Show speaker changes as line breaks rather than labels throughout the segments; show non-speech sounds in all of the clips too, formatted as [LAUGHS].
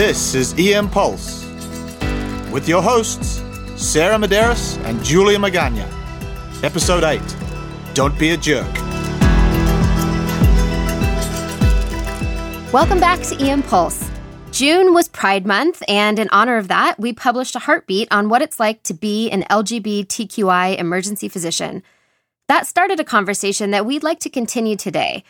This is EM Pulse with your hosts, Sarah Medeiros and Julia Magana. Episode 8 Don't Be a Jerk.
Welcome back to EM Pulse. June was Pride Month, and in honor of that, we published a heartbeat on what it's like to be an LGBTQI emergency physician. That started a conversation that we'd like to continue today.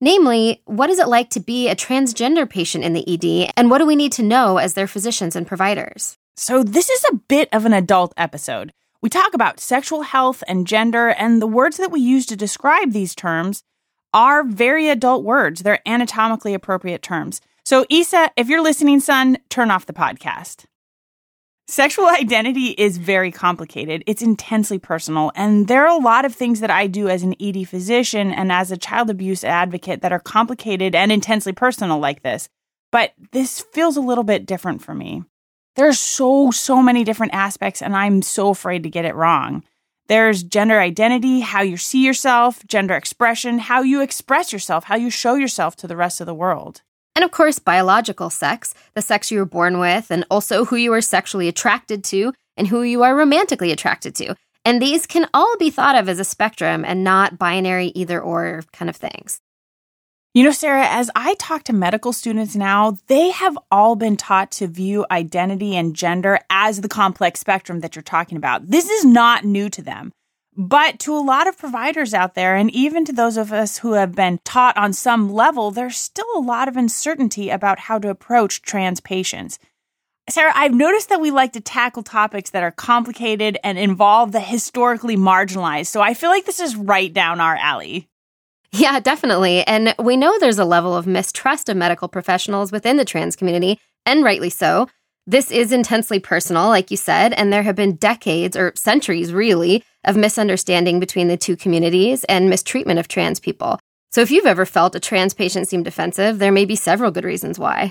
Namely, what is it like to be a transgender patient in the ED, and what do we need to know as their physicians and providers?
So, this is a bit of an adult episode. We talk about sexual health and gender, and the words that we use to describe these terms are very adult words. They're anatomically appropriate terms. So, Isa, if you're listening, son, turn off the podcast. Sexual identity is very complicated. It's intensely personal. And there are a lot of things that I do as an ED physician and as a child abuse advocate that are complicated and intensely personal like this. But this feels a little bit different for me. There's so, so many different aspects, and I'm so afraid to get it wrong. There's gender identity, how you see yourself, gender expression, how you express yourself, how you show yourself to the rest of the world.
And of course, biological sex, the sex you were born with, and also who you are sexually attracted to and who you are romantically attracted to. And these can all be thought of as a spectrum and not binary either or kind of things.
You know, Sarah, as I talk to medical students now, they have all been taught to view identity and gender as the complex spectrum that you're talking about. This is not new to them. But to a lot of providers out there, and even to those of us who have been taught on some level, there's still a lot of uncertainty about how to approach trans patients. Sarah, I've noticed that we like to tackle topics that are complicated and involve the historically marginalized. So I feel like this is right down our alley.
Yeah, definitely. And we know there's a level of mistrust of medical professionals within the trans community, and rightly so. This is intensely personal, like you said, and there have been decades or centuries, really, of misunderstanding between the two communities and mistreatment of trans people. So if you've ever felt a trans patient seem defensive, there may be several good reasons why.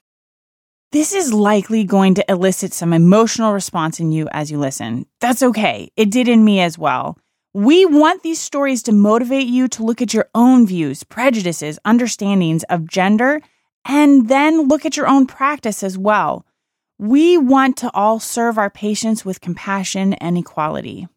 This is likely going to elicit some emotional response in you as you listen. That's okay. It did in me as well. We want these stories to motivate you to look at your own views, prejudices, understandings of gender, and then look at your own practice as well. We want to all serve our patients with compassion and equality.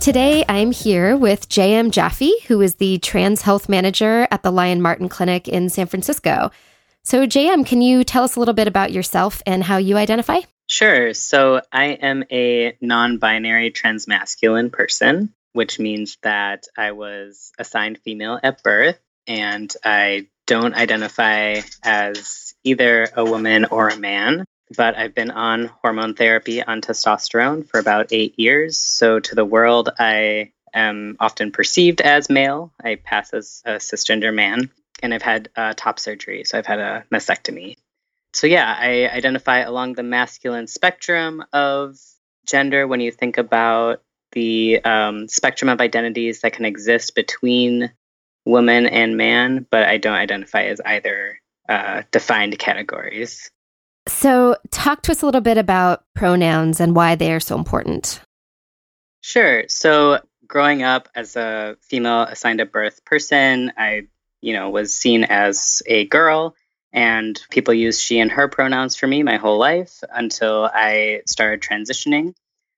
Today, I'm here with JM Jaffe, who is the trans health manager at the Lyon Martin Clinic in San Francisco. So, JM, can you tell us a little bit about yourself and how you identify?
Sure. So I am a non binary transmasculine person, which means that I was assigned female at birth and I don't identify as either a woman or a man. But I've been on hormone therapy on testosterone for about eight years. So to the world, I am often perceived as male. I pass as a cisgender man. And I've had uh, top surgery. So I've had a mastectomy so yeah, I identify along the masculine spectrum of gender when you think about the um, spectrum of identities that can exist between woman and man, but I don't identify as either uh, defined categories.
So, talk to us a little bit about pronouns and why they are so important.
Sure. So, growing up as a female assigned at birth person, I, you know, was seen as a girl and people use she and her pronouns for me my whole life until I started transitioning.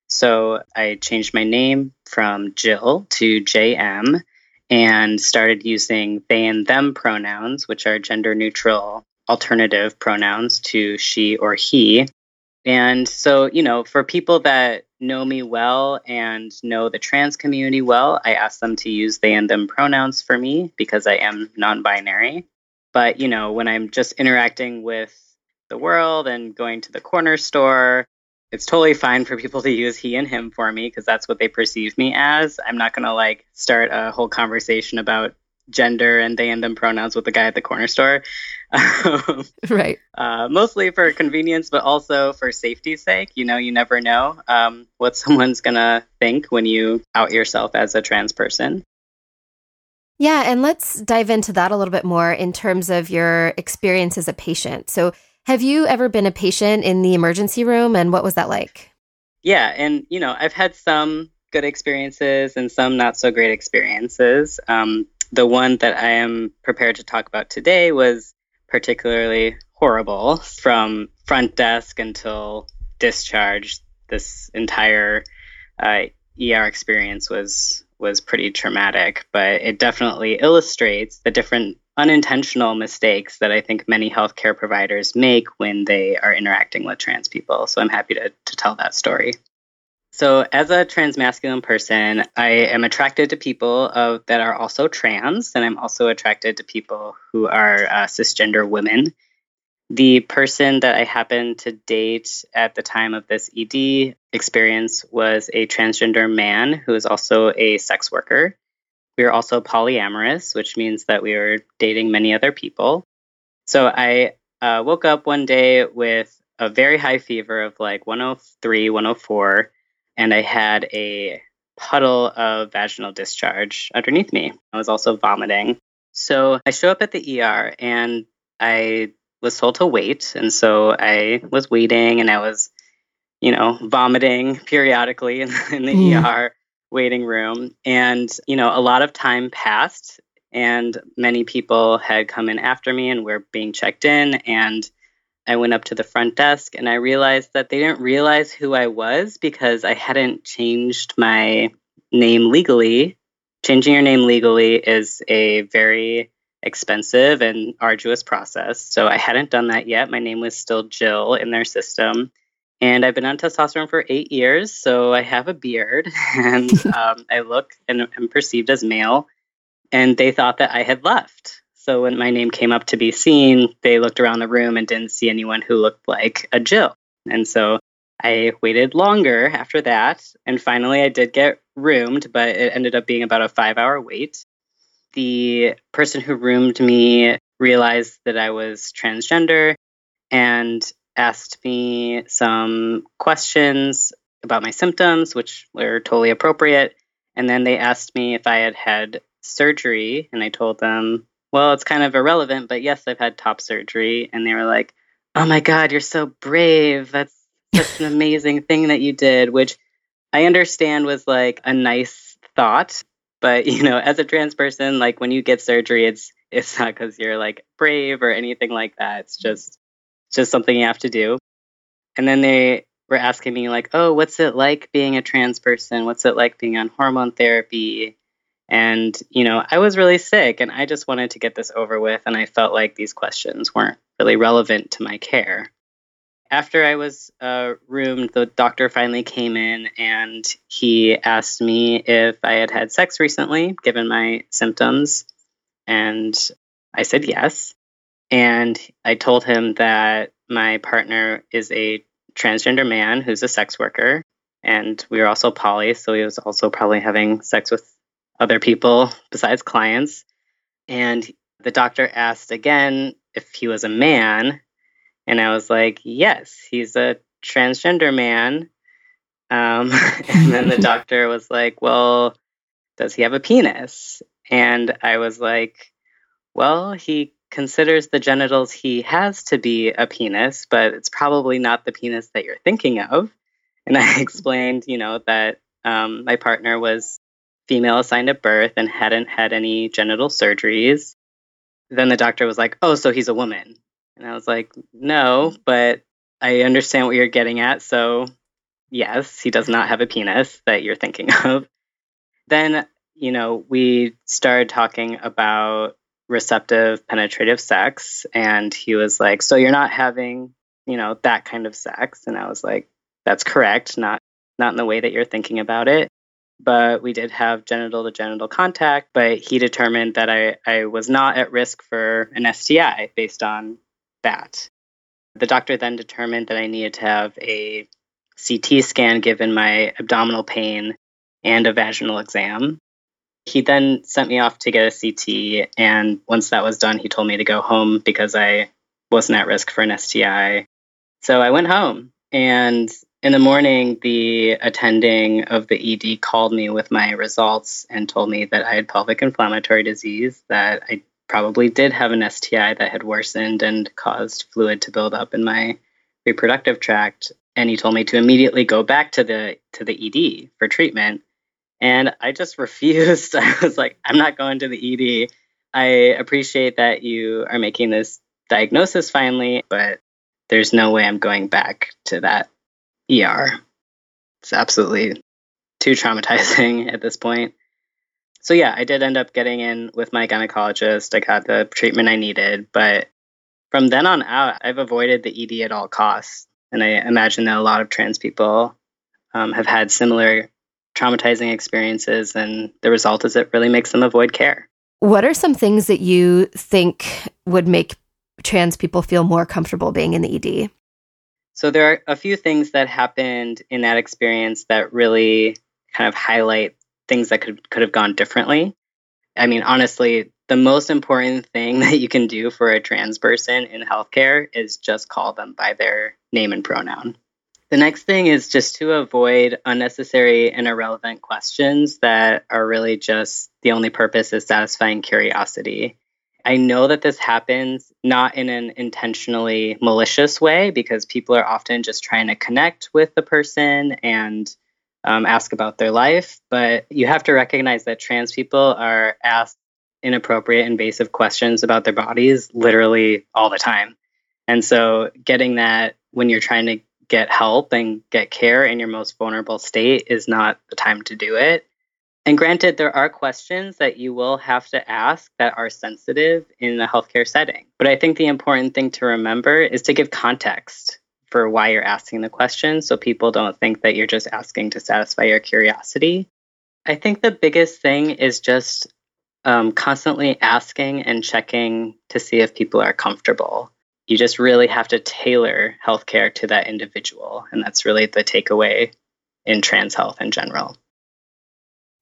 So I changed my name from Jill to JM and started using they and them pronouns, which are gender neutral alternative pronouns to she or he. And so, you know, for people that know me well and know the trans community well, I ask them to use they and them pronouns for me because I am non binary. But, you know, when I'm just interacting with the world and going to the corner store, it's totally fine for people to use he and him for me because that's what they perceive me as. I'm not going to like start a whole conversation about gender and they and them pronouns with the guy at the corner store. [LAUGHS]
right.
Uh, mostly for convenience, but also for safety's sake. You know, you never know um, what someone's going to think when you out yourself as a trans person.
Yeah, and let's dive into that a little bit more in terms of your experience as a patient. So, Have you ever been a patient in the emergency room and what was that like?
Yeah, and you know, I've had some good experiences and some not so great experiences. Um, the one that I am prepared to talk about today was particularly horrible from front desk until discharge. This entire uh, ER experience was was pretty traumatic, but it definitely illustrates the different unintentional mistakes that I think many healthcare providers make when they are interacting with trans people. So I'm happy to, to tell that story. So, as a transmasculine person, I am attracted to people of, that are also trans, and I'm also attracted to people who are uh, cisgender women. The person that I happened to date at the time of this ED experience was a transgender man who is also a sex worker. We were also polyamorous, which means that we were dating many other people. So I uh, woke up one day with a very high fever of like 103, 104 and I had a puddle of vaginal discharge underneath me. I was also vomiting. So I show up at the ER and I was told to wait. And so I was waiting and I was, you know, vomiting periodically in, [LAUGHS] in the mm. ER waiting room. And, you know, a lot of time passed and many people had come in after me and were being checked in. And I went up to the front desk and I realized that they didn't realize who I was because I hadn't changed my name legally. Changing your name legally is a very expensive and arduous process. So I hadn't done that yet. My name was still Jill in their system. And I've been on testosterone for eight years. So I have a beard [LAUGHS] and [LAUGHS] um, I look and am perceived as male. And they thought that I had left. So when my name came up to be seen, they looked around the room and didn't see anyone who looked like a Jill. And so I waited longer after that. And finally, I did get roomed, but it ended up being about a five hour wait. The person who roomed me realized that I was transgender and asked me some questions about my symptoms, which were totally appropriate. And then they asked me if I had had surgery, and I told them well, it's kind of irrelevant, but yes, I've had top surgery. And they were like, oh my God, you're so brave. That's such an [LAUGHS] amazing thing that you did, which I understand was like a nice thought. But, you know, as a trans person, like when you get surgery, it's, it's not because you're like brave or anything like that. It's mm-hmm. just, it's just something you have to do. And then they were asking me like, oh, what's it like being a trans person? What's it like being on hormone therapy? And, you know, I was really sick and I just wanted to get this over with. And I felt like these questions weren't really relevant to my care. After I was uh, roomed, the doctor finally came in and he asked me if I had had sex recently, given my symptoms. And I said yes. And I told him that my partner is a transgender man who's a sex worker. And we were also poly, so he was also probably having sex with other people besides clients. And the doctor asked again if he was a man. And I was like, yes, he's a transgender man. Um, [LAUGHS] and then the [LAUGHS] doctor was like, well, does he have a penis? And I was like, well, he considers the genitals he has to be a penis, but it's probably not the penis that you're thinking of. And [LAUGHS] I explained, you know, that um, my partner was female assigned at birth and hadn't had any genital surgeries. Then the doctor was like, Oh, so he's a woman. And I was like, No, but I understand what you're getting at. So, yes, he does not have a penis that you're thinking [LAUGHS] of. Then, you know, we started talking about receptive penetrative sex. And he was like, So you're not having, you know, that kind of sex? And I was like, That's correct. Not not in the way that you're thinking about it but we did have genital to genital contact. But he determined that I, I was not at risk for an STI based on that. The doctor then determined that I needed to have a CT scan given my abdominal pain and a vaginal exam. He then sent me off to get a CT, and once that was done, he told me to go home because I wasn't at risk for an STI. So I went home, and in the morning, the attending of the ED called me with my results and told me that I had pelvic inflammatory disease, that I probably did have an STI that had worsened and caused fluid to build up in my reproductive tract. And he told me to immediately go back to the to the ED for treatment. And I just [LAUGHS] refused. I was like, I'm not going to the ED. I appreciate that you are making this diagnosis finally, but there's no way I'm going back to that ER. It's absolutely too traumatizing [LAUGHS] at this point. So yeah, I did end up getting in with my gynecologist. I got the treatment I needed, but from then on out, I've avoided the ED at all costs. And I imagine that a lot of trans people um, have had similar traumatizing experiences, and the result is it really makes them avoid care.
What are some things that you think would make trans people feel more comfortable being in the ED?
So there are a few things that happened in that experience that really kind of highlight things that could could have gone differently. I mean, honestly, the most important thing [LAUGHS] that you can do for a trans person in healthcare is just call them by their name and pronoun. The next thing is just to avoid unnecessary and irrelevant questions that are really just the only purpose is satisfying curiosity. I know that this happens not in an intentionally malicious way because people are often just trying to connect with the person and um, ask about their life. But you have to recognize that trans people are asked inappropriate, invasive questions about their bodies literally all the time. And so, getting that when you're trying to get help and get care in your most vulnerable state is not the time to do it. And granted, there are questions that you will have to ask that are sensitive in a healthcare setting. But I think the important thing to remember is to give context for why you're asking the question so people don't think that you're just asking to satisfy your curiosity. I think the biggest thing is just um, constantly asking and checking to see if people are comfortable. You just really have to tailor healthcare to that individual. And that's really the takeaway in trans health in general.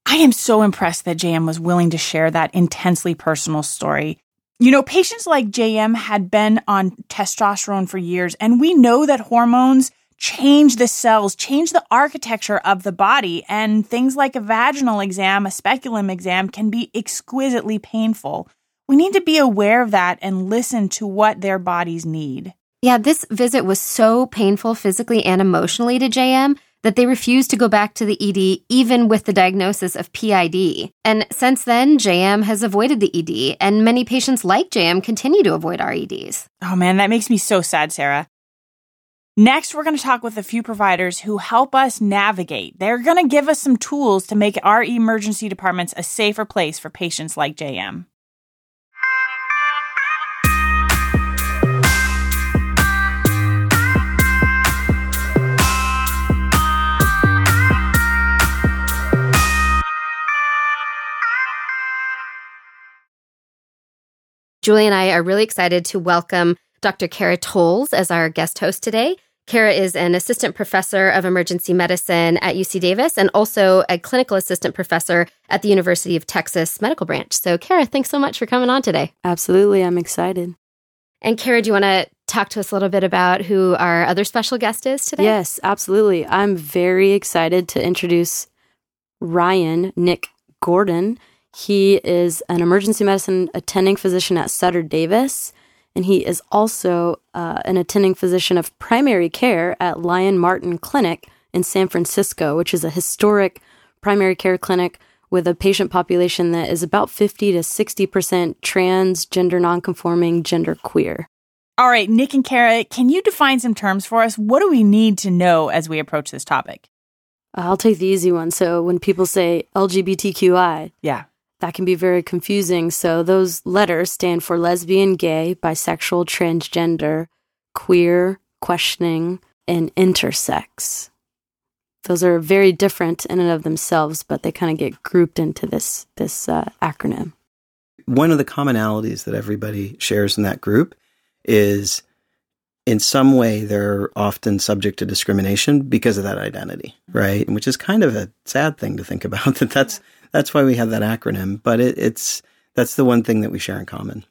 I am so impressed that JM was willing to share that intensely personal story. You know, patients like JM had been on testosterone for years, and we know that hormones change the cells, change the architecture of the body, and things like a vaginal exam, a speculum exam can be exquisitely painful. We need to be aware of that and listen to what their bodies need.
Yeah, this visit was so painful physically and emotionally to JM that they refused to go back to the ED even with the diagnosis of PID. And since then, JM has avoided the ED, and many patients like JM continue to avoid REDs.
Oh man, that makes me so sad, Sarah. Next, we're going to talk with a few providers who help us navigate. They're going to give us some tools to make our emergency departments a safer place for patients like JM.
Julie and I are really excited to welcome Dr. Kara Toles as our guest host today. Kara is an assistant professor of emergency medicine at UC Davis and also a clinical assistant professor at the University of Texas Medical Branch. So, Kara, thanks so much for coming on today.
Absolutely. I'm excited.
And, Kara, do you want to talk to us a little bit about who our other special guest is today?
Yes, absolutely. I'm very excited to introduce Ryan Nick Gorton. He is an emergency medicine attending physician at Sutter Davis, and he is also uh, an attending physician of primary care at Lyon Martin Clinic in San Francisco, which is a historic primary care clinic with a patient population that is about 50 to 60% trans, gender nonconforming, gender queer.
All right, Nick and Kara, can you define some terms for us? What do we need to know as we approach this topic?
I'll take the easy one. So when people say LGBTQI,
yeah,
that can be very confusing. So those letters stand for lesbian, gay, bisexual, transgender, queer, questioning, and intersex. Those are very different in and of themselves, but they kind of get grouped into this this uh, acronym.
One of the commonalities that everybody shares in that group is in some way they're often subject to discrimination because of that identity, right? Which is kind of a sad thing to think about [LAUGHS] that that's that's why we have that acronym. But it, it's that's the one thing that we share in common.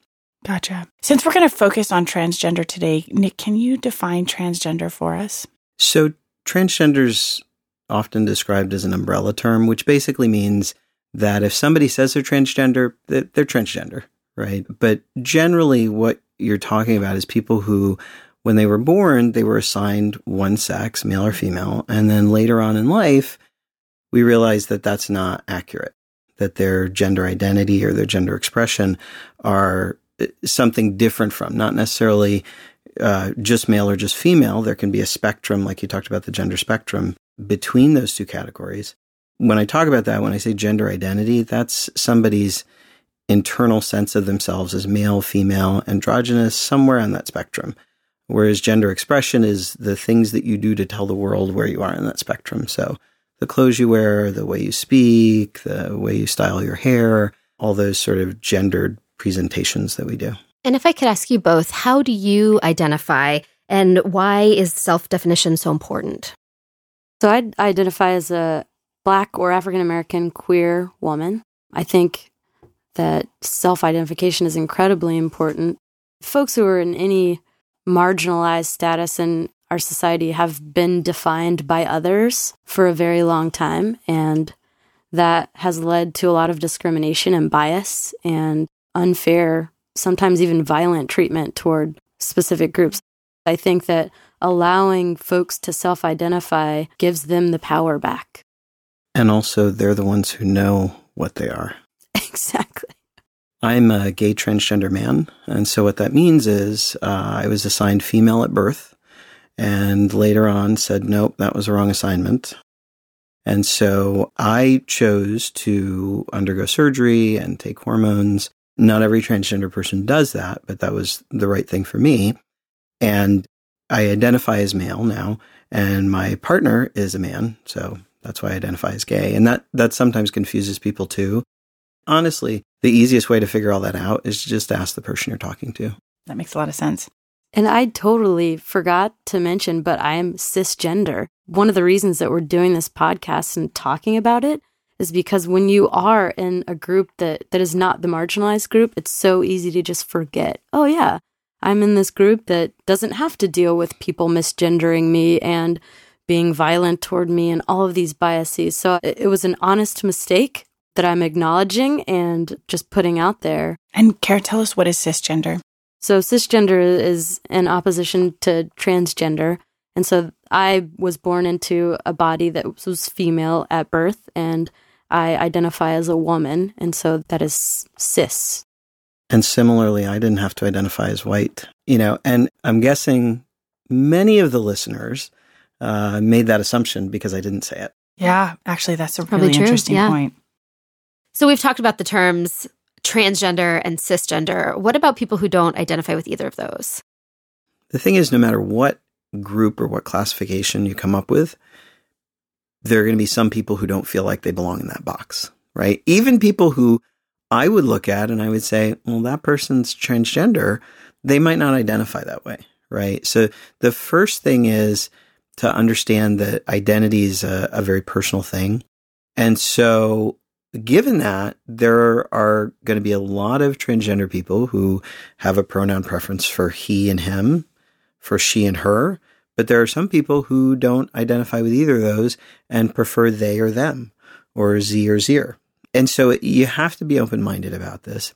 Gotcha. Since we're going to focus on transgender today, Nick, can you define transgender for us?
So, transgender's often described as an umbrella term, which basically means that if somebody says they're transgender, they're transgender, right? But generally, what you're talking about is people who, when they were born, they were assigned one sex, male or female. And then later on in life, we realize that that's not accurate, that their gender identity or their gender expression are uh, something different from, not necessarily uh, just male or just female. There can be a spectrum, like you talked about the gender spectrum between those two categories. When I talk about that, when I say gender identity, that's somebody's internal sense of themselves as male, female, androgynous, somewhere on that spectrum. Whereas gender expression is the things that you do to tell the world where you are in that spectrum. So the clothes you wear, the way you speak, the way you style your hair, all those sort of gendered presentations that we do.
And if I could ask you both, how do you identify and why is self definition so important?
So I identify as a Black or African American queer woman. I think that self identification is incredibly important. Folks who are in any marginalized status in our society have been defined by others for a very long time. And that has led to a lot of discrimination and bias and unfair, sometimes even violent treatment toward specific groups. I think that allowing folks to self identify gives them the power back.
And also, they're the ones who know what they are. [LAUGHS]
Exactly.
I'm a gay transgender man. And so, what that means is uh, I was assigned female at birth and later on said, nope, that was a wrong assignment. And so I chose to undergo surgery and take hormones. Not every transgender person does that, but that was the right thing for me. And I identify as male now, and my partner is a man. So that's why I identify as gay. And that, that sometimes confuses people too. Honestly, the easiest way to figure all that out is just ask the person you're talking to.
That makes a lot of sense.
And I totally forgot to mention, but I am cisgender. One of the reasons that we're doing this podcast and talking about it is because when you are in a group that, that is not the marginalized group, it's so easy to just forget, oh, yeah, I'm in this group that doesn't have to deal with people misgendering me and being violent toward me and all of these biases. So it was an honest mistake that I'm acknowledging and just putting out there.
And Kara, tell us what is cisgender?
So cisgender is in opposition to transgender. And so I was born into a body that was female at birth and I identify as a woman. And so that is cis.
And similarly, I didn't have to identify as white, you know, and I'm guessing many of the listeners uh, made that assumption because I didn't say it.
Yeah, actually, that's a Probably really true. interesting yeah. point.
So we've talked about the terms transgender and cisgender. What about people who don't identify with either of those?
The thing is, no matter what group or what classification you come up with, there are going to be some people who don't feel like they belong in that box, right? Even people who I would look at and I would say, well, that person's transgender, they might not identify that way, right? So the first thing is to understand that identity is a, a very personal thing. And so given that there are going to be a lot of transgender people who have a pronoun preference for he and him, for she and her, but there are some people who don't identify with either of those and prefer they or them or ze or zir. And so you have to be open minded about this.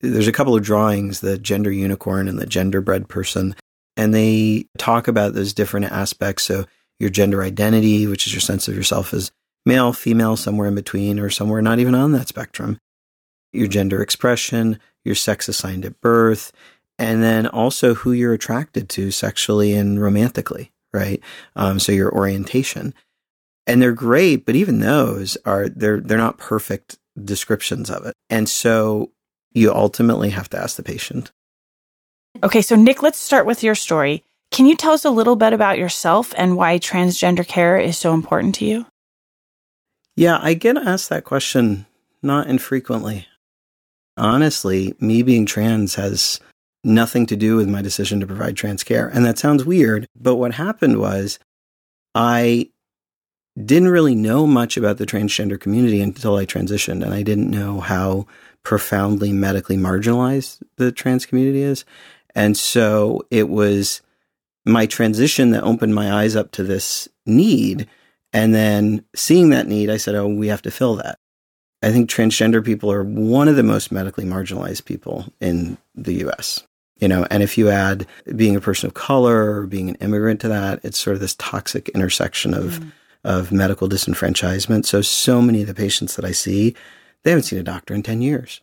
There's a couple of drawings, the gender unicorn and the genderbread person, and they talk about those different aspects. So your gender identity, which is your sense of yourself as male, female, somewhere in between, or somewhere not even on that spectrum. Your gender expression, your sex assigned at birth, and then also who you're attracted to sexually and romantically, right? Um, so your orientation. And they're great, but even those are they're they're not perfect descriptions of it. And so you ultimately have to ask the patient.
Okay, so Nick, let's start with your story. Can you tell us a little bit about yourself and why transgender care is so important to you?
Yeah, I get asked that question not infrequently. Honestly, me being trans has nothing to do with my decision to provide trans care. And that sounds weird, but what happened was I didn't really know much about the transgender community until I transitioned, and I didn't know how profoundly medically marginalized the trans community is. And so it was my transition that opened my eyes up to this need and then seeing that need, I said, oh, we have to fill that. I think transgender people are one of the most medically marginalized people in the US. You know, and if you add being a person of color or being an immigrant to that, it's sort of this toxic intersection of mm. of medical disenfranchisement. So so many of the patients that I see, they haven't seen a doctor in 10 years.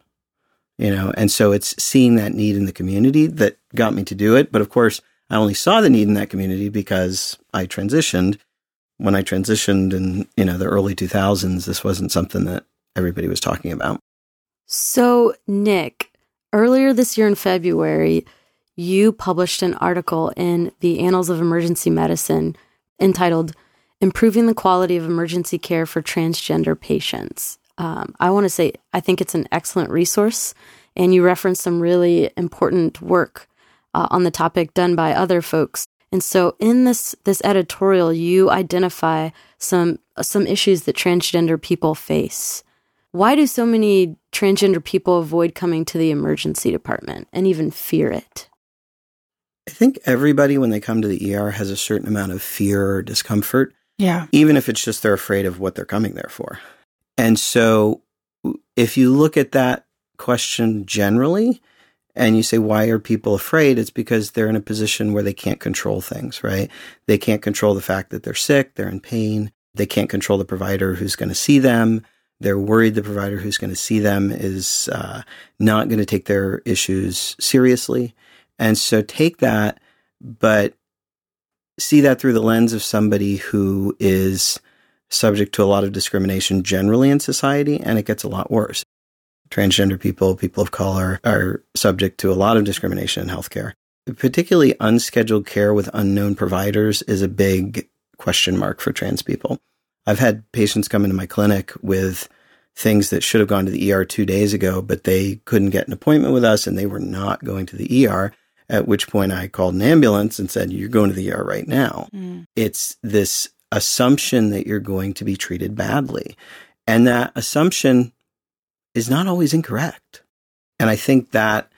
You know, and so it's seeing that need in the community that got me to do it. But of course, I only saw the need in that community because I transitioned. When I transitioned in, you know, the early 2000s, this wasn't something that everybody was talking about.
So, Nick, earlier this year in February, you published an article in the Annals of Emergency Medicine entitled Improving the Quality of Emergency Care for Transgender Patients. Um, I want to say, I think it's an excellent resource, and you reference some really important work uh, on the topic done by other folks. And so, in this this editorial, you identify some some issues that transgender people face. Why do so many transgender people avoid coming to the emergency department and even fear it?
I think everybody, when they come to the ER, has a certain amount of fear or discomfort.
Yeah.
Even if it's just they're afraid of what they're coming there for. And so, if you look at that question generally, and you say, why are people afraid? It's because they're in a position where they can't control things, right? They can't control the fact that they're sick, they're in pain. They can't control the provider who's going to see them. They're worried the provider who's going to see them is uh, not going to take their issues seriously. And so take that, but see that through the lens of somebody who is subject to a lot of discrimination generally in society, and it gets a lot worse. Transgender people, people of color are subject to a lot of discrimination in healthcare. Particularly unscheduled care with unknown providers is a big question mark for trans people. I've had patients come into my clinic with things that should have gone to the ER two days ago, but they couldn't get an appointment with us and they were not going to the ER. At which point I called an ambulance and said, You're going to the ER right now. Mm. It's this assumption that you're going to be treated badly. And that assumption is not always incorrect. And I think that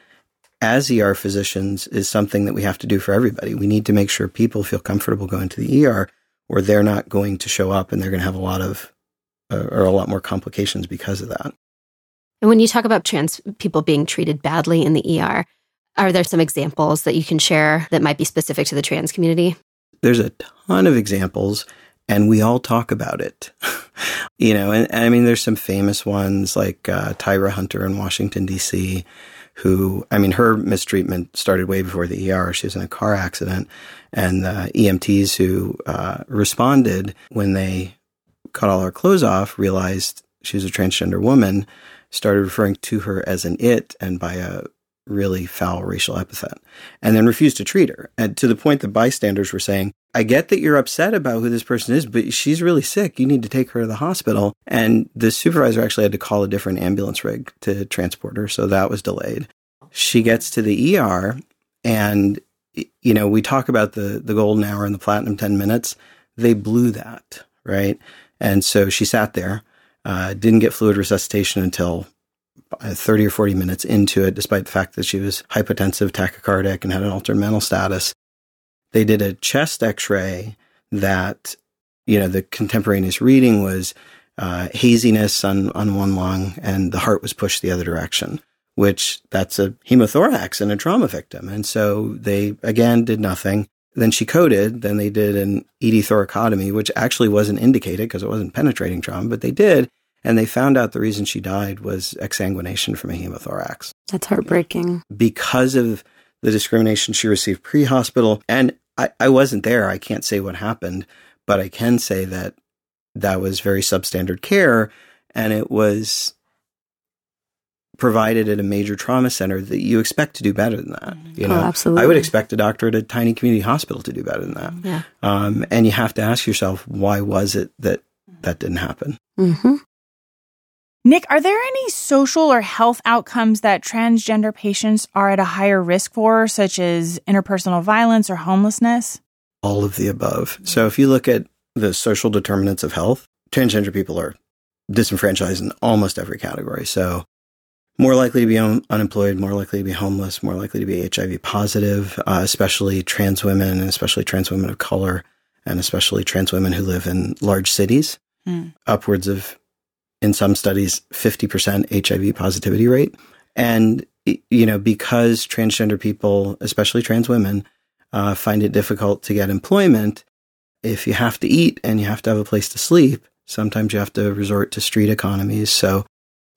as ER physicians is something that we have to do for everybody. We need to make sure people feel comfortable going to the ER or they're not going to show up and they're going to have a lot of uh, or a lot more complications because of that.
And when you talk about trans people being treated badly in the ER, are there some examples that you can share that might be specific to the trans community?
There's a ton of examples and we all talk about it. [LAUGHS] you know, and, and, I mean, there's some famous ones like uh, Tyra Hunter in Washington, D.C., who, I mean, her mistreatment started way before the ER. She was in a car accident, and the EMTs who uh, responded when they cut all her clothes off realized she was a transgender woman, started referring to her as an it and by a really foul racial epithet, and then refused to treat her. And to the point that bystanders were saying, I get that you're upset about who this person is, but she's really sick. You need to take her to the hospital. And the supervisor actually had to call a different ambulance rig to transport her. So that was delayed. She gets to the ER and, you know, we talk about the, the golden hour and the platinum 10 minutes. They blew that, right? And so she sat there, uh, didn't get fluid resuscitation until 30 or 40 minutes into it, despite the fact that she was hypotensive, tachycardic, and had an altered mental status. They did a chest x ray that, you know, the contemporaneous reading was uh, haziness on, on one lung and the heart was pushed the other direction, which that's a hemothorax in a trauma victim. And so they again did nothing. Then she coded. Then they did an ED thoracotomy, which actually wasn't indicated because it wasn't penetrating trauma, but they did. And they found out the reason she died was exsanguination from a hemothorax.
That's heartbreaking.
Because of the discrimination she received pre hospital. And I, I wasn't there. I can't say what happened, but I can say that that was very substandard care. And it was provided at a major trauma center that you expect to do better than that.
Mm-hmm. You oh, know, oh, absolutely.
I would expect a doctor at a tiny community hospital to do better than that.
Yeah.
Um, and you have to ask yourself, why was it that that didn't happen?
Mm-hmm.
Nick, are there any social or health outcomes that transgender patients are at a higher risk for, such as interpersonal violence or homelessness?
All of the above. So if you look at the social determinants of health, transgender people are disenfranchised in almost every category. So more likely to be un- unemployed, more likely to be homeless, more likely to be HIV positive, uh, especially trans women and especially trans women of color and especially trans women who live in large cities. Mm. Upwards of in some studies, 50% HIV positivity rate. And, you know, because transgender people, especially trans women, uh, find it difficult to get employment, if you have to eat and you have to have a place to sleep, sometimes you have to resort to street economies. So,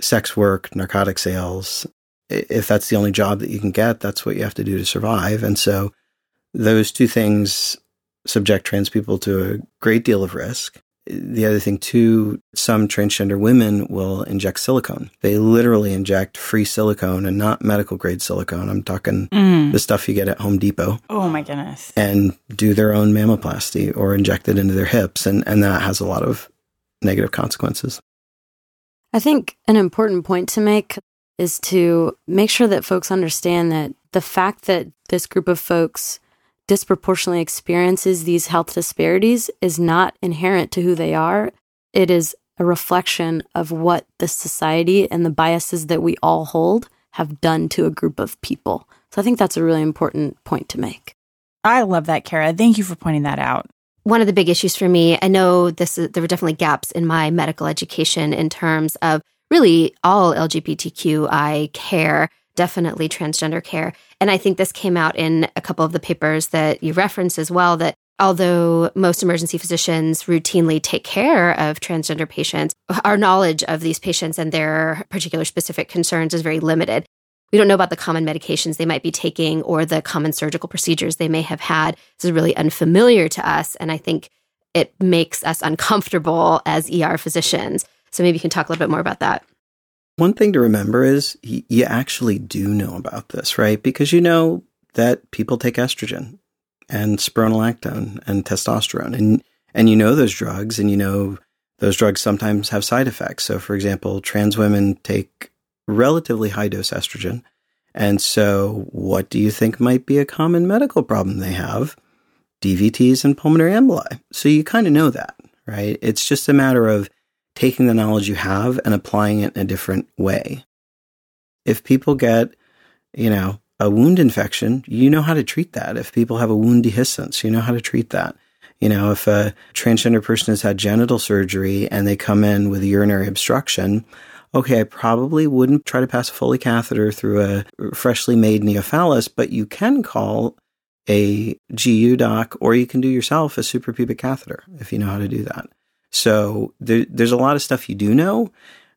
sex work, narcotic sales, if that's the only job that you can get, that's what you have to do to survive. And so, those two things subject trans people to a great deal of risk. The other thing, too, some transgender women will inject silicone. They literally inject free silicone and not medical grade silicone. I'm talking mm. the stuff you get at Home Depot.
Oh, my goodness.
And do their own mammoplasty or inject it into their hips. And, and that has a lot of negative consequences.
I think an important point to make is to make sure that folks understand that the fact that this group of folks disproportionately experiences these health disparities is not inherent to who they are. It is a reflection of what the society and the biases that we all hold have done to a group of people. So I think that's a really important point to make.
I love that, Kara. Thank you for pointing that out.
One of the big issues for me, I know this there were definitely gaps in my medical education in terms of really all LGBTQI care definitely transgender care. And I think this came out in a couple of the papers that you referenced as well that although most emergency physicians routinely take care of transgender patients, our knowledge of these patients and their particular specific concerns is very limited. We don't know about the common medications they might be taking or the common surgical procedures they may have had. This is really unfamiliar to us. And I think it makes us uncomfortable as ER physicians. So maybe you can talk a little bit more about that.
One thing to remember is y- you actually do know about this, right? Because you know that people take estrogen and spironolactone and testosterone and and you know those drugs and you know those drugs sometimes have side effects. So for example, trans women take relatively high dose estrogen. And so what do you think might be a common medical problem they have? DVTs and pulmonary emboli. So you kind of know that, right? It's just a matter of taking the knowledge you have and applying it in a different way. If people get, you know, a wound infection, you know how to treat that. If people have a wound dehiscence, you know how to treat that. You know, if a transgender person has had genital surgery and they come in with a urinary obstruction, okay, I probably wouldn't try to pass a Foley catheter through a freshly made neophallus, but you can call a GU doc or you can do yourself a suprapubic catheter if you know how to do that. So there, there's a lot of stuff you do know.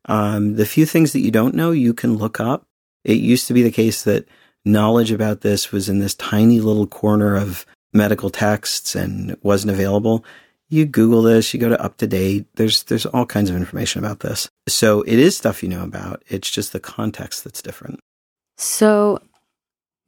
Um, the few things that you don't know, you can look up. It used to be the case that knowledge about this was in this tiny little corner of medical texts and wasn't available. You Google this, you go to UpToDate. There's there's all kinds of information about this. So it is stuff you know about. It's just the context that's different.
So,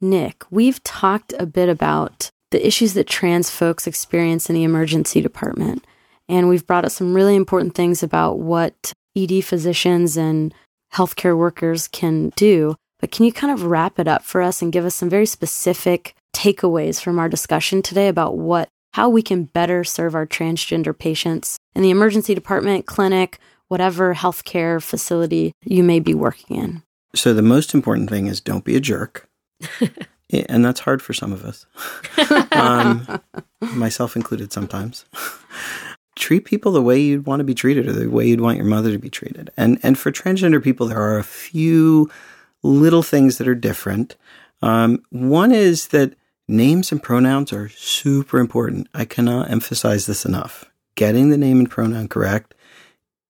Nick, we've talked a bit about the issues that trans folks experience in the emergency department. And we've brought up some really important things about what ED physicians and healthcare workers can do. But can you kind of wrap it up for us and give us some very specific takeaways from our discussion today about what how we can better serve our transgender patients in the emergency department, clinic, whatever healthcare facility you may be working in?
So the most important thing is don't be a jerk. [LAUGHS] and that's hard for some of us, [LAUGHS] um, myself included sometimes treat people the way you'd want to be treated or the way you'd want your mother to be treated. And and for transgender people, there are a few little things that are different. Um, one is that names and pronouns are super important. I cannot emphasize this enough. Getting the name and pronoun correct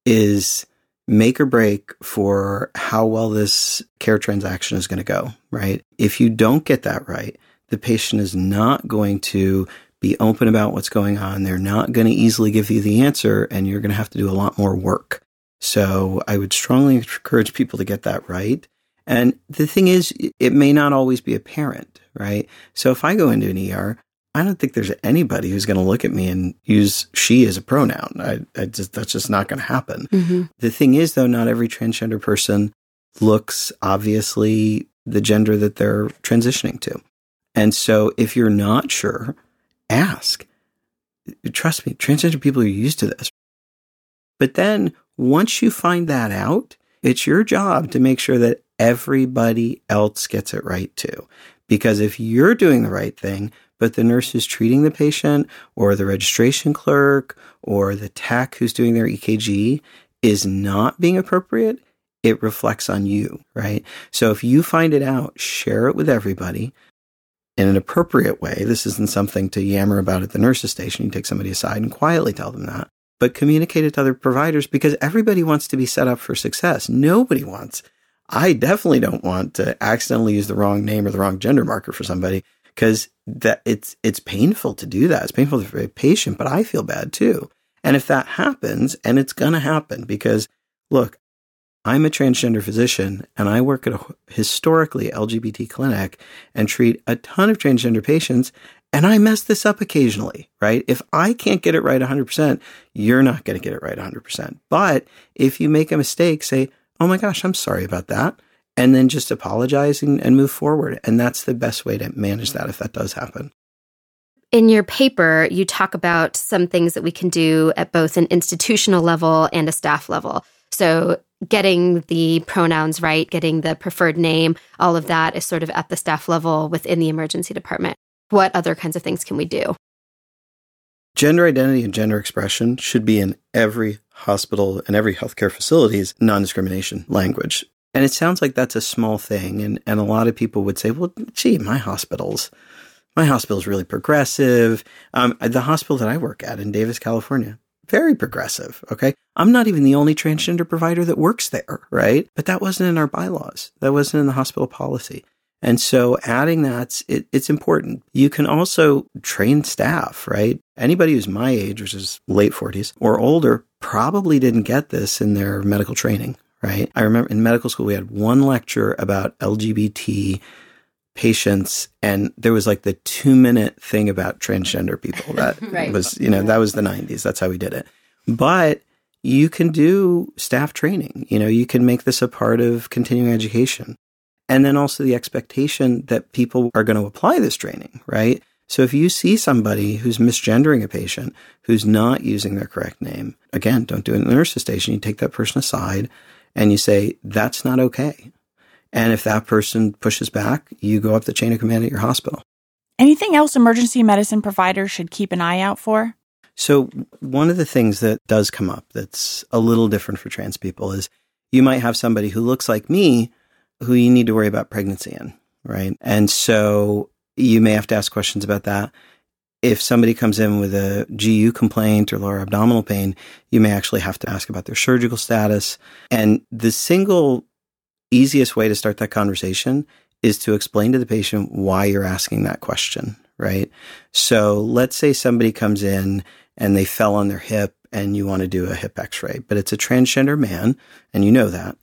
is make or break for how well this care transaction is going to go, right? If you don't get that right, the patient is not going to be open about what's going on. They're not going to easily give you the answer, and you're going to have to do a lot more work. So I would strongly encourage people to get that right. And the thing is, it may not always be apparent, right? So if I go into an ER, I don't think there's anybody who's going to look at me and use she as a pronoun. I, I just, that's just not going to happen. Mm-hmm. The thing is, though, not every transgender person looks obviously the gender that they're transitioning to. And so if you're not sure, ask. Trust me, transgender people are used to this. But then once you find that out, it's your job to make sure that everybody else gets it right too. Because if you're doing the right thing, but the nurse who's treating the patient or the registration clerk or the tech who's doing their EKG is not being appropriate, it reflects on you, right? So if you find it out, share it with everybody in an appropriate way. This isn't something to yammer about at the nurse's station. You take somebody aside and quietly tell them that, but communicate it to other providers because everybody wants to be set up for success. Nobody wants. I definitely don't want to accidentally use the wrong name or the wrong gender marker for somebody because that it's it's painful to do that. It's painful for a patient, but I feel bad too. And if that happens, and it's going to happen because look, I'm a transgender physician and I work at a historically LGBT clinic and treat a ton of transgender patients. And I mess this up occasionally, right? If I can't get it right 100%, you're not going to get it right 100%. But if you make a mistake, say, oh my gosh, I'm sorry about that. And then just apologize and, and move forward. And that's the best way to manage that if that does happen.
In your paper, you talk about some things that we can do at both an institutional level and a staff level. So, getting the pronouns right, getting the preferred name, all of that is sort of at the staff level within the emergency department. What other kinds of things can we do?
Gender identity and gender expression should be in every hospital and every healthcare facility's non discrimination language. And it sounds like that's a small thing. And, and a lot of people would say, well, gee, my hospital's, my hospital's really progressive. Um, the hospital that I work at in Davis, California, very progressive. Okay. I'm not even the only transgender provider that works there, right? But that wasn't in our bylaws. That wasn't in the hospital policy. And so adding that, it, it's important. You can also train staff, right? Anybody who's my age, which is late 40s or older, probably didn't get this in their medical training, right? I remember in medical school, we had one lecture about LGBT patients and there was like the two minute thing about transgender people [LAUGHS] that right. was you know that was the 90s that's how we did it. But you can do staff training. You know you can make this a part of continuing education. And then also the expectation that people are going to apply this training right? So if you see somebody who's misgendering a patient who's not using their correct name again don't do it in the nurse's station. You take that person aside and you say that's not okay and if that person pushes back, you go up the chain of command at your hospital.
Anything else emergency medicine providers should keep an eye out for?
So, one of the things that does come up that's a little different for trans people is you might have somebody who looks like me who you need to worry about pregnancy in, right? And so you may have to ask questions about that. If somebody comes in with a GU complaint or lower abdominal pain, you may actually have to ask about their surgical status. And the single easiest way to start that conversation is to explain to the patient why you're asking that question, right? So let's say somebody comes in and they fell on their hip and you want to do a hip x-ray, but it's a transgender man and you know that.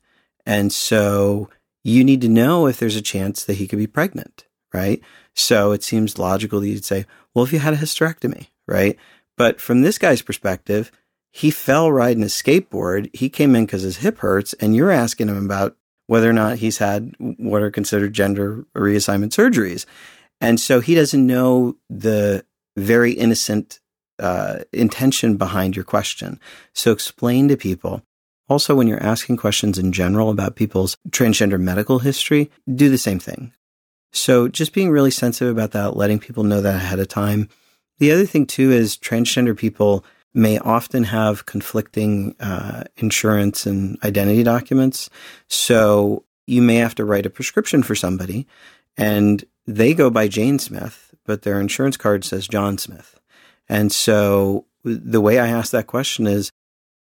And so you need to know if there's a chance that he could be pregnant, right? So it seems logical that you'd say, well, if you had a hysterectomy, right? But from this guy's perspective, he fell riding a skateboard. He came in because his hip hurts, and you're asking him about whether or not he's had what are considered gender reassignment surgeries. And so he doesn't know the very innocent uh, intention behind your question. So explain to people. Also, when you're asking questions in general about people's transgender medical history, do the same thing. So just being really sensitive about that, letting people know that ahead of time. The other thing too is transgender people may often have conflicting uh, insurance and identity documents. So you may have to write a prescription for somebody and they go by Jane Smith, but their insurance card says John Smith. And so the way I ask that question is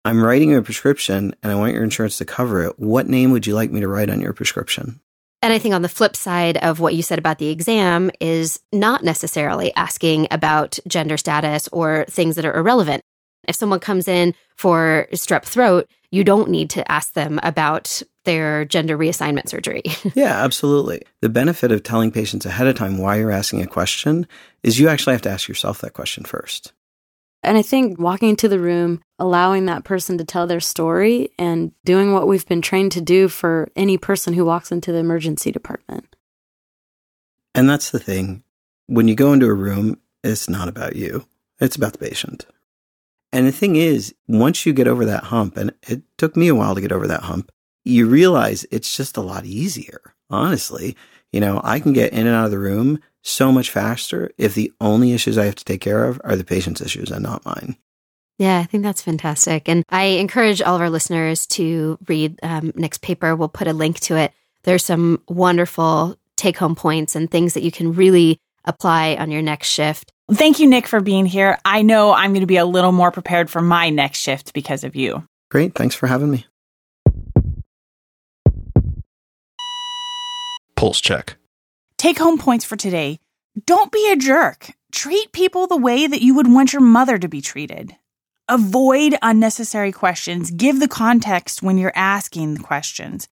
I'm writing a prescription and I want your insurance to cover it. What name would you like me to write on your prescription?
And I think on the flip side of what you said about the exam is not necessarily asking about gender status or things that are irrelevant. If someone comes in for strep throat, you don't need to ask them about their gender reassignment surgery. [LAUGHS]
yeah, absolutely. The benefit of telling patients ahead of time why you're asking a question is you actually have to ask yourself that question first.
And I think walking into the room, allowing that person to tell their story and doing what we've been trained to do for any person who walks into the emergency department.
And that's the thing. When you go into a room, it's not about you, it's about the patient, and the thing is, once you get over that hump, and it took me a while to get over that hump, you realize it's just a lot easier. Honestly, you know, I can get in and out of the room so much faster if the only issues I have to take care of are the patient's issues and not mine.
Yeah, I think that's fantastic. And I encourage all of our listeners to read um, Nick's paper. We'll put a link to it. There's some wonderful take home points and things that you can really apply on your next shift.
Thank you, Nick, for being here. I know I'm going to be a little more prepared for my next shift because of you.
Great. Thanks for having me.
Pulse check.
Take home points for today. Don't be a jerk. Treat people the way that you would want your mother to be treated. Avoid unnecessary questions. Give the context when you're asking the questions.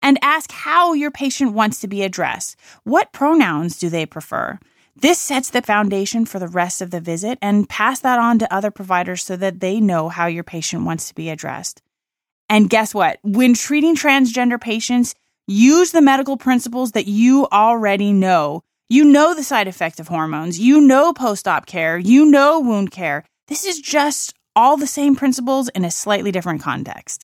And ask how your patient wants to be addressed. What pronouns do they prefer? This sets the foundation for the rest of the visit and pass that on to other providers so that they know how your patient wants to be addressed. And guess what? When treating transgender patients, use the medical principles that you already know. You know the side effects of hormones. You know post op care. You know wound care. This is just all the same principles in a slightly different context.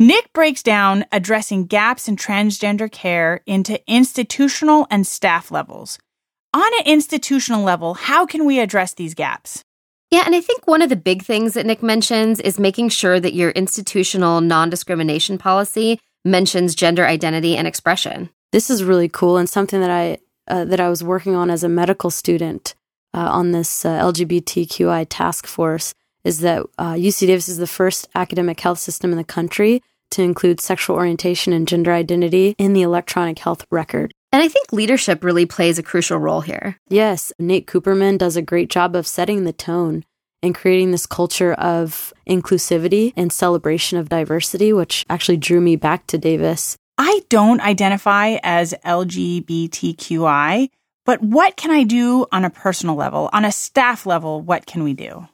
Nick breaks down addressing gaps in transgender care into institutional and staff levels. On an institutional level, how can we address these gaps?
Yeah, and I think one of the big things that Nick mentions is making sure that your institutional non discrimination policy mentions gender identity and expression.
This is really cool and something that I uh, that I was working on as a medical student uh, on this uh, LGBTQI task force is that UC uh, Davis is the first academic health system in the country to include sexual orientation and gender identity in the electronic health record.
And I think leadership really plays a crucial role here.
Yes, Nate Kuppermann does a great job of setting the tone and creating this culture of inclusivity and celebration of diversity, which actually drew me back to Davis.
I don't identify as LGBTQI, but what can I do on a personal level? On a staff level, what can we do?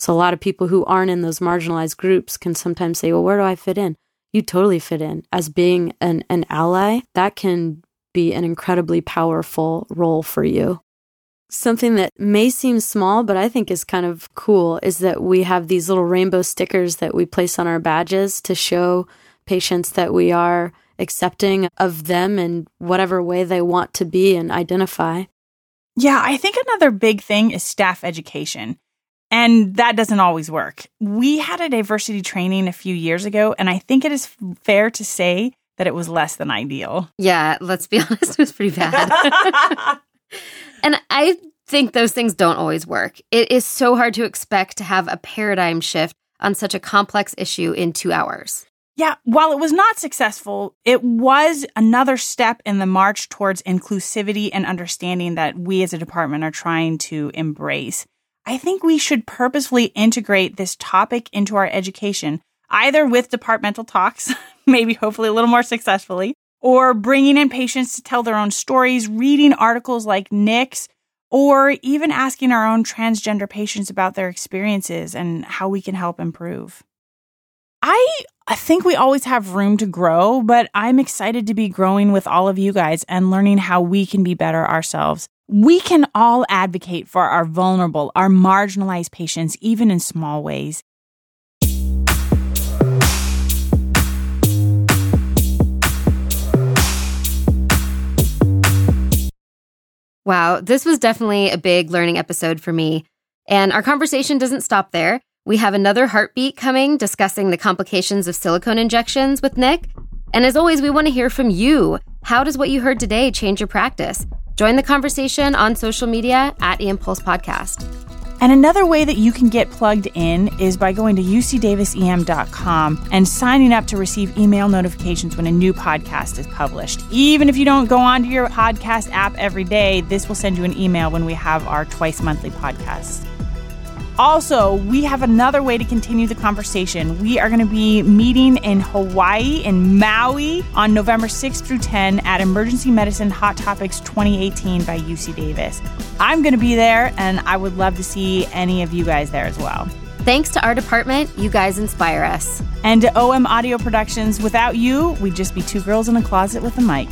So, a lot of people who aren't in those marginalized groups can sometimes say, Well, where do I fit in? You totally fit in. As being an, an ally, that can be an incredibly powerful role for you. Something that may seem small, but I think is kind of cool is that we have these little rainbow stickers that we place on our badges to show patients that we are accepting of them in whatever way they want to be and identify.
Yeah, I think another big thing is staff education. And that doesn't always work. We had a diversity training a few years ago, and I think it is fair to say that it was less than ideal.
Yeah, let's be [LAUGHS] honest, it was pretty bad. [LAUGHS] and I think those things don't always work. It is so hard to expect to have a paradigm shift on such a complex issue in two hours.
Yeah, while it was not successful, it was another step in the march towards inclusivity and understanding that we as a department are trying to embrace. I think we should purposefully integrate this topic into our education, either with departmental talks, [LAUGHS] maybe hopefully a little more successfully, or bringing in patients to tell their own stories, reading articles like Nick's, or even asking our own transgender patients about their experiences and how we can help improve. I think we always have room to grow, but I'm excited to be growing with all of you guys and learning how we can be better ourselves. We can all advocate for our vulnerable, our marginalized patients, even in small ways.
Wow, this was definitely a big learning episode for me. And our conversation doesn't stop there. We have another heartbeat coming discussing the complications of silicone injections with Nick. And as always, we want to hear from you. How does what you heard today change your practice? Join the conversation on social media at EM Pulse Podcast.
And another way that you can get plugged in is by going to ucdavisem.com and signing up to receive email notifications when a new podcast is published. Even if you don't go onto your podcast app every day, this will send you an email when we have our twice monthly podcasts. Also, we have another way to continue the conversation. We are going to be meeting in Hawaii, in Maui, on November 6th through 10 at Emergency Medicine Hot Topics 2018 by UC Davis. I'm going to be there, and I would love to see any of you guys there as well.
Thanks to our department, you guys inspire us.
And to OM Audio Productions, without you, we'd just be two girls in a closet with a mic.